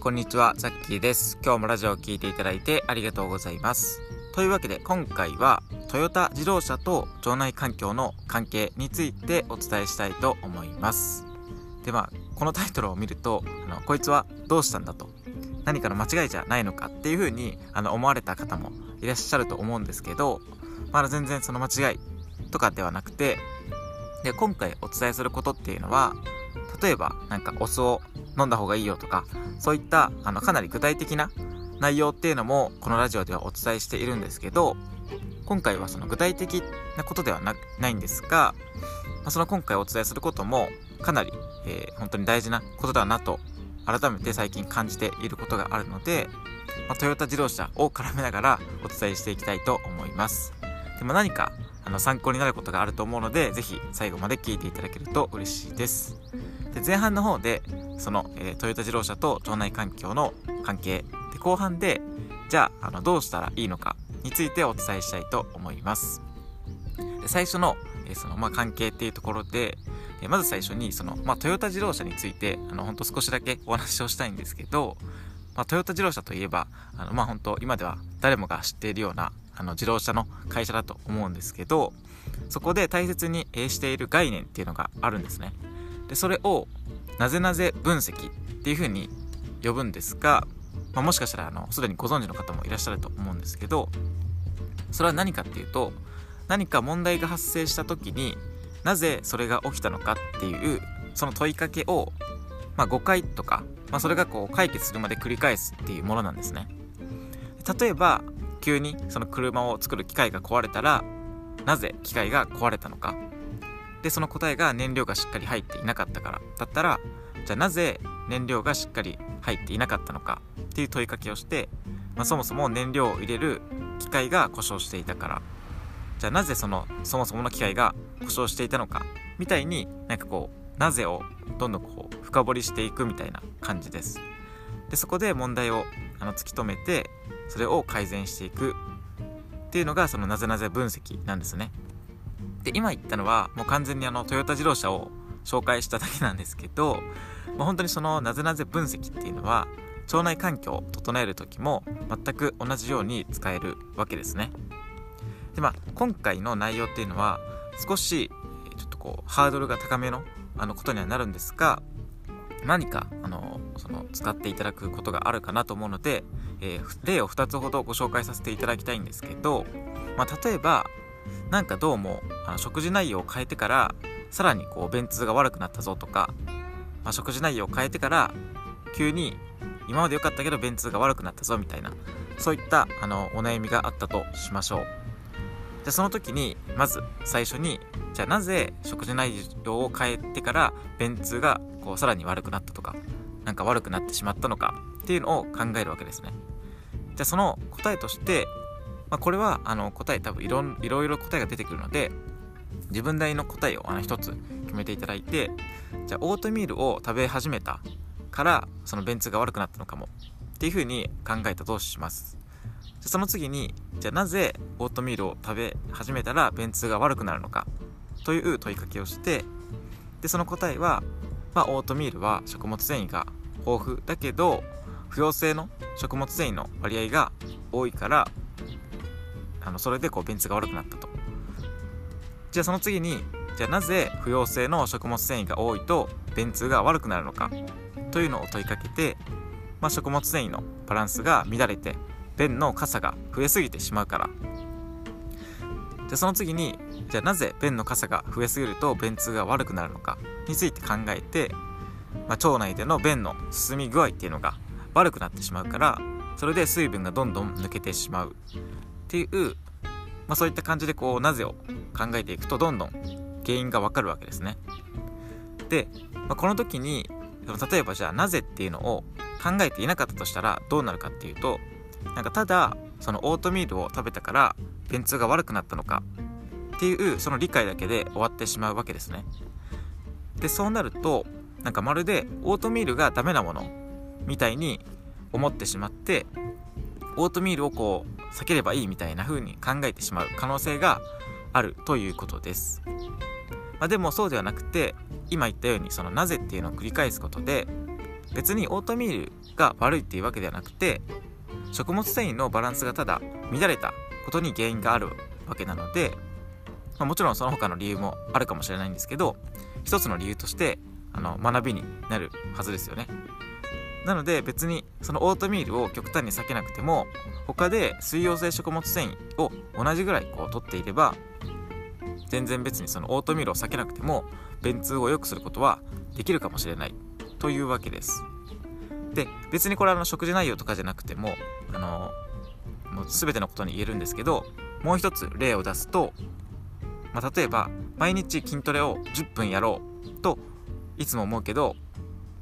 こんにちは、ザッキーです。今日もラジオを聴いていただいてありがとうございます。というわけで今回はトヨタ自動車と腸内環境の関係についてお伝えしたいと思います。でまあ、このタイトルを見ると、あのこいつはどうしたんだと、何かの間違いじゃないのかっていうふうにあの思われた方もいらっしゃると思うんですけど、まだ全然その間違いとかではなくて、で今回お伝えすることっていうのは例えばなんかお酢を飲んだ方がいいよとかそういったあのかなり具体的な内容っていうのもこのラジオではお伝えしているんですけど今回はその具体的なことではないんですが、まあ、その今回お伝えすることもかなり、えー、本当に大事なことだなと改めて最近感じていることがあるので、まあ、トヨタ自動車を絡めながらお伝えしていきたいと思います。でも何かあの参考になることがあると思うので是非最後まで聞いていただけると嬉しいです。で前半の方でその、えー、トヨタ自動車と腸内環境の関係で後半でじゃああのどうしたらいいのかについてお伝えしたいと思います。で最初の,、えー、そのまあ、関係っていうところで、えー、まず最初にその、まあ、トヨタ自動車についてあのほんと少しだけお話をしたいんですけど、まあ、トヨタ自動車といえばあのまあ本当今では誰もが知っているようなあの自動車の会社だと思うんですけどそこで大切にしている概念っていうのがあるんですね。でそれをなぜなぜ分析っていうふうに呼ぶんですが、まあ、もしかしたらあのすでにご存知の方もいらっしゃると思うんですけどそれは何かっていうと何か問題が発生した時になぜそれが起きたのかっていうその問いかけを、まあ、5回とか、まあ、それがこう解決するまで繰り返すっていうものなんですね。例えば急にその車を作る機械が壊れたらなぜ機械が壊れたのか。でその答えが燃料がしっかり入っていなかったからだったらじゃあなぜ燃料がしっかり入っていなかったのかっていう問いかけをして、まあ、そもそも燃料を入れる機械が故障していたから。じゃあなぜそのそもそもの機械が故障していたのかみたいになんかこうなぜをどんどんこう深掘りしていくみたいな感じです。でそこで問題をあの突き止めてそれを改善していくっていうのがそのなぜなぜ分析なんですね。で今言ったのはもう完全にあのトヨタ自動車を紹介しただけなんですけど、まあ、本当にそのなぜなぜ分析っていうのは腸内環境を整える時も全く同じように使えるわけですね。でまあ今回の内容っていうのは少しちょっとこうハードルが高めのあのことにはなるんですが何かあのその使っていただくことがあるかなと思うので、えー、例を2つほどご紹介させていただきたいんですけど、まあ、例えばなんかどうもあの食事内容を変えてからさらにこう便通が悪くなったぞとか、まあ、食事内容を変えてから急に今まで良かったけど便通が悪くなったぞみたいなそういったあのお悩みがあったとしましょう。じゃその時にまず最初にじゃあなぜ食事内容を変えてから便通がこうさらに悪くなったとかなんか悪くなってしまったのかっていうのを考えるわけですね。じゃその答えとしてまあ、これはあの答え多分いろいろいろ答えが出てくるので自分なりの答えをあの一つ決めていただいてじゃオートミールを食べ始めたからその便通が悪くなったのかもっていうふうに考えたとします。じゃその次にじゃあなぜオートミールを食べ始めたら便通が悪くなるのかという問いかけをしてでその答えは、まあ、オートミールは食物繊維が豊富だけど不溶性の食物繊維の割合が多いからあのそれでこう便通が悪くなったと。じゃあその次にじゃあなぜ不溶性の食物繊維が多いと便通が悪くなるのかというのを問いかけて、まあ、食物繊維のバランスが乱れて便の傘が増えすぎてしまうから。じゃあその次にじゃあなぜ便の傘が増えすぎると便通が悪くなるのかについて考えて、まあ、腸内での便の進み具合っていうのが悪くなってしまうからそれで水分がどんどん抜けてしまう。っていう、まあ、そういった感じでこうなぜを考えていくとどんどん原因がわかるわけですね。で、まあ、この時に例えばじゃあなぜっていうのを考えていなかったとしたらどうなるかっていうとなんかただそのオートミールを食べたから便通が悪くなったのかっていうその理解だけで終わってしまうわけですね。でそうなるとなんかまるでオートミールがダメなものみたいに思ってしまってオートミールをこう避ければいいみたいな風に考えてしまう可能性があるということです。まあ、でもそうではなくて今言ったようにそのなぜっていうのを繰り返すことで別にオートミールが悪いっていうわけではなくて食物繊維のバランスがただ乱れたことに原因があるわけなので、まあ、もちろんその他の理由もあるかもしれないんですけど一つの理由としてあの学びになるはずですよねなので別にそのオートミールを極端に避けなくても他で水溶性食物繊維を同じぐらいこう取っていれば全然別にそのオートミールを避けなくても便通を良くすることはできるかもしれない。というわけです。で別にこれはの食事内容とかじゃなくてもあのもう全てのことに言えるんですけどもう一つ例を出すと、まあ、例えば毎日筋トレを10分やろうといつも思うけど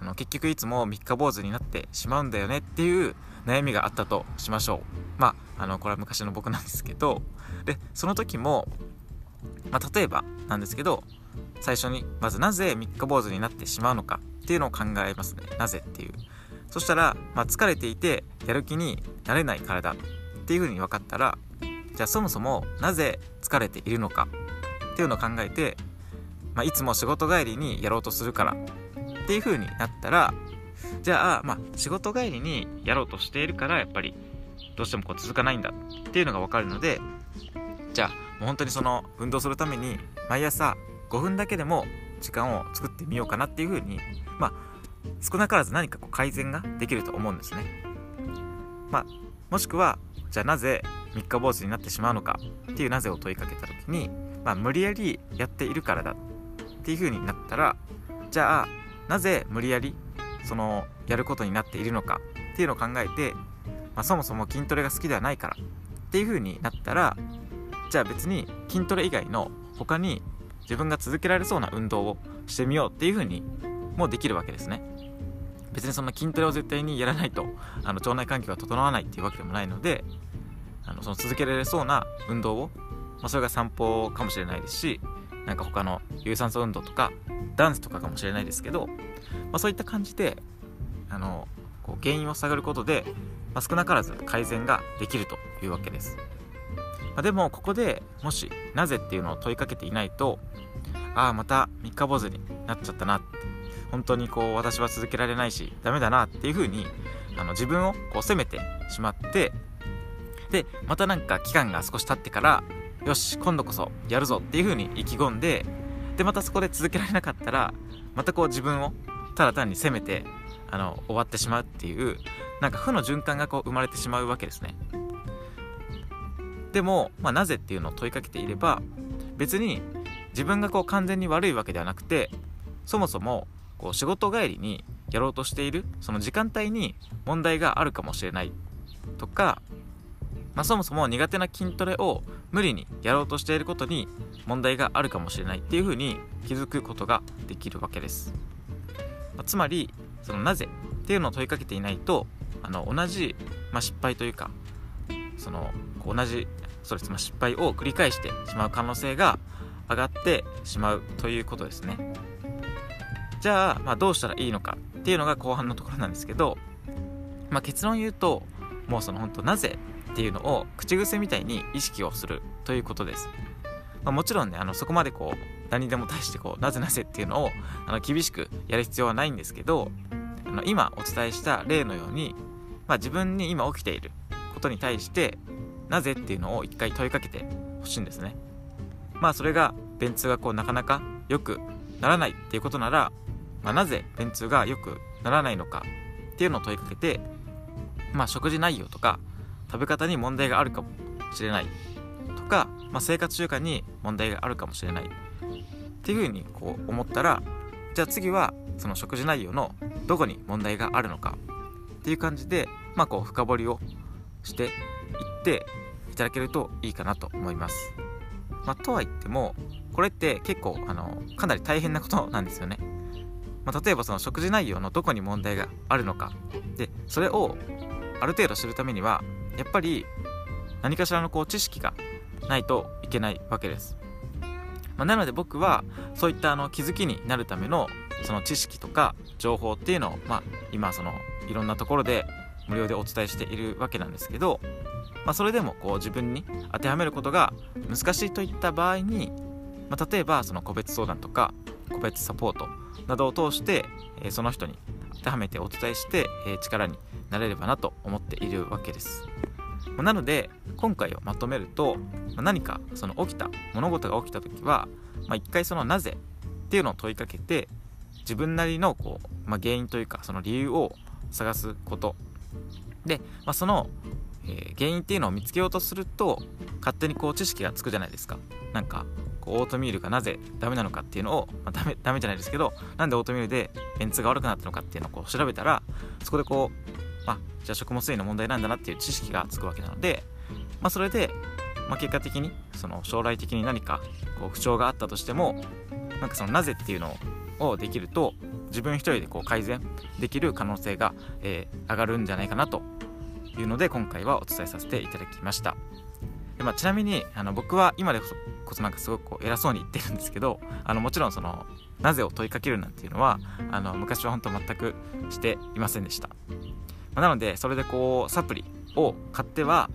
あの結局いつも三日坊主になってしまうんだよねっていう悩みがあったとしましょう。まああのこれは昔の僕なんですけど。でその時も、まあ、例えばなんですけど最初にまずなぜ三日坊主になってしまうのかっていうのを考えますね。なぜっていう。そしたら、まあ、疲れていてやる気になれないからだっていうふうに分かったらじゃあそもそもなぜ疲れているのかっていうのを考えて、まあ、いつも仕事帰りにやろうとするからっていう風になったらじゃあ、まあ、仕事帰りにやろうとしているからやっぱりどうしてもこう続かないんだっていうのが分かるのでじゃあもう本当にその運動するために毎朝5分だけでも時間を作ってみようかなっていう風にまあ少なからず何かこう改善ができると思うんですね。まあ、もしくはじゃあなぜ三日坊主になってしまうのかっていうなぜを問いかけた時に、まあ、無理やりやっているからだっていう風になったらじゃあなぜ無理やりそのやることになっているのかっていうのを考えて、まあ、そもそも筋トレが好きではないからっていう風になったらじゃあ別に筋トレ以外の他に自分が続けられそうな運動をしてみようっていう風にもできるわけですね。別にそんな筋トレを絶対にやらないとあの腸内環境が整わないっていうわけでもないのであのその続けられそうな運動を、まあ、それが散歩かもしれないですしなんか他の有酸素運動とかダンスとかかもしれないですけど、まあ、そういった感じであのこう原因を探ることで、まあ、少なからず改善ができるというわけです、まあ、でもここでもしなぜっていうのを問いかけていないとああまた三日坊主になっちゃったなって本当にこう私は続けられないしダメだなっていう風にあの自分をこう責めてしまってでまたなんか期間が少し経ってからよし今度こそやるぞっていう風に意気込んででまたそこで続けられなかったらまたこう自分をただ単に責めてあの終わってしまうっていうなんか負の循環がこう生まれてしまうわけですね。でも、まあ、なぜっていうのを問いかけていれば別に自分がこう完全に悪いわけではなくてそもそもこう仕事帰りにやろうとしているその時間帯に問題があるかもしれないとか、まあ、そもそも苦手な筋トレを無理にやろうとしていることに問題があるかもしれないっていうふうに気づくことができるわけです、まあ、つまりそのなぜっていうのを問いかけていないとあの同じ、まあ、失敗というかその同じそうです、まあ、失敗を繰り返してしまう可能性が上がってしまうということですね。じゃあ、まあ、どうしたらいいのかっていうのが後半のところなんですけど、まあ、結論言うともうその本当なぜっていうのを口癖みたいに意識をするということです、まあ、もちろんねあのそこまでこう何でも対してこうなぜなぜっていうのをあの厳しくやる必要はないんですけどあの今お伝えした例のように、まあ、自分に今起きていることに対してなぜっていうのを一回問いかけてほしいんですね。まあそれが便通がこうなかなか良くならないっていうことならまあ、なぜ便通が良くならないのかっていうのを問いかけて、まあ、食事内容とか食べ方に問題があるかもしれないとか、まあ、生活習慣に問題があるかもしれないっていうふうにこう思ったらじゃあ次はその食事内容のどこに問題があるのかっていう感じで、まあ、こう深掘りをしていっていただけるといいかなと思います。まあ、とは言ってもこれって結構あのかなり大変なことなんですよね。まあ、例えばその食事内容のどこに問題があるのかでそれをある程度知るためにはやっぱり何かしらのこう知識がないといけないわけです、まあ、なので僕はそういったあの気づきになるためのその知識とか情報っていうのを、まあ、今そのいろんなところで無料でお伝えしているわけなんですけど、まあ、それでもこう自分に当てはめることが難しいといった場合に、まあ、例えばその個別相談とか個別サポートなどを通して、えその人に当てはめてお伝えして、え、力になれればなと思っているわけです。なので今回をまとめると何かその起きた物事が起きた時は、まあ、一回そのなぜっていうのを問いかけて自分なりのこう、まあ、原因というかその理由を探すこと。で、まあ、その、えー、原因っていうのを見つけようとすると勝手にこう知識がつくじゃないですか。なんかオートミールがなぜダメなのかっていうのを、まあ、ダメダメじゃないですけどなんでオートミールで便通が悪くなったのかっていうのをこう調べたらそこでこうあじゃあ食物繊維の問題なんだなっていう知識がつくわけなので、まあ、それで、まあ、結果的にその将来的に何かこう不調があったとしてもなんかそのなぜっていうのをできると自分一人でこう改善できる可能性が、えー、上がるんじゃないかなというので今回はお伝えさせていただきました。で、まあ、ちなみにあの僕は今でこそなんかすごくこう偉そうに言ってるんですけどあのもちろんそのなぜを問いかけるなんていうのはあの昔は本当全くしていませんでした、まあ、なのでそれでこうサプリを買っては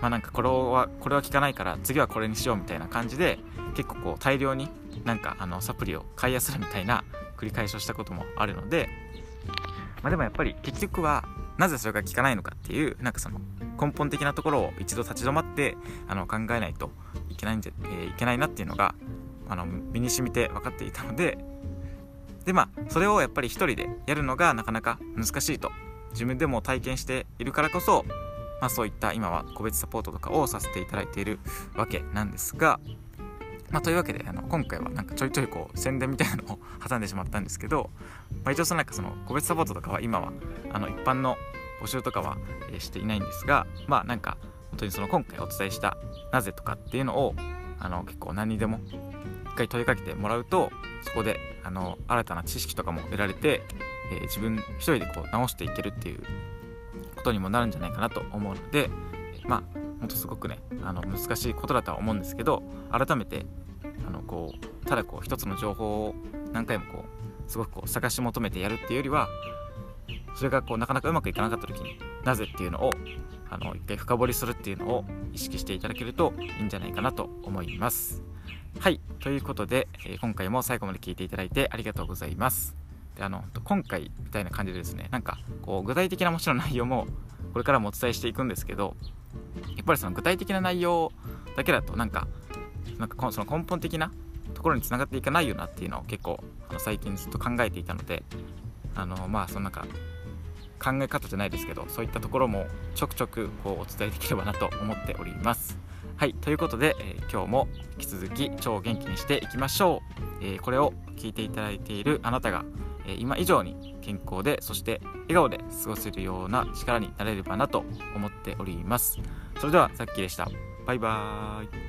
まあなんかこれはこれは効かないから次はこれにしようみたいな感じで結構こう大量になんかあのサプリを買いやするみたいな繰り返しをしたこともあるので、まあ、でもやっぱり結局はなぜそれが効かないのかっていうなんかその根本的なところを一度立ち止まってあの考えないといけないんじゃ、えー、いけないなっていうのがあの身に染みて分かっていたのででまあそれをやっぱり一人でやるのがなかなか難しいと自分でも体験しているからこそ、まあ、そういった今は個別サポートとかをさせていただいているわけなんですがまあ、というわけであの今回はなんかちょいちょいこう宣伝みたいなのを挟んでしまったんですけど、まあ、一応そのなんかその個別サポートとかは今はあの一般の募集とかは、していないんですがまあなんか本当にその今回お伝えしたなぜとかっていうのをあの結構何にでも一回問いかけてもらうとそこであの新たな知識とかも得られて、えー、自分一人でこう直していけるっていうことにもなるんじゃないかなと思うのでまあほんとすごくねあの難しいことだとは思うんですけど改めてあのこうただこう一つの情報を何回もこうすごくこう探し求めてやるっていうよりはそれがこうなかなかうまくいかなかった時になぜっていうのをあの一回深掘りするっていうのを意識していただけるといいんじゃないかなと思います。はいということで、えー、今回も最後まで聞いていただいてありがとうございます。であの今回みたいな感じでですねなんかこう具体的なもちろん内容もこれからもお伝えしていくんですけどやっぱりその具体的な内容だけだとなんかなんかその根本的なところにつながっていかないよなっていうのを結構あの最近ずっと考えていたのであのまあそのなんか考え方じゃないですけどそういったところもちょくちょくこうお伝えできればなと思っております。はいということで、えー、今日も引き続き超元気にしていきましょう、えー、これを聞いていただいているあなたが、えー、今以上に健康でそして笑顔で過ごせるような力になれればなと思っております。それではさっきでした。バイバーイ。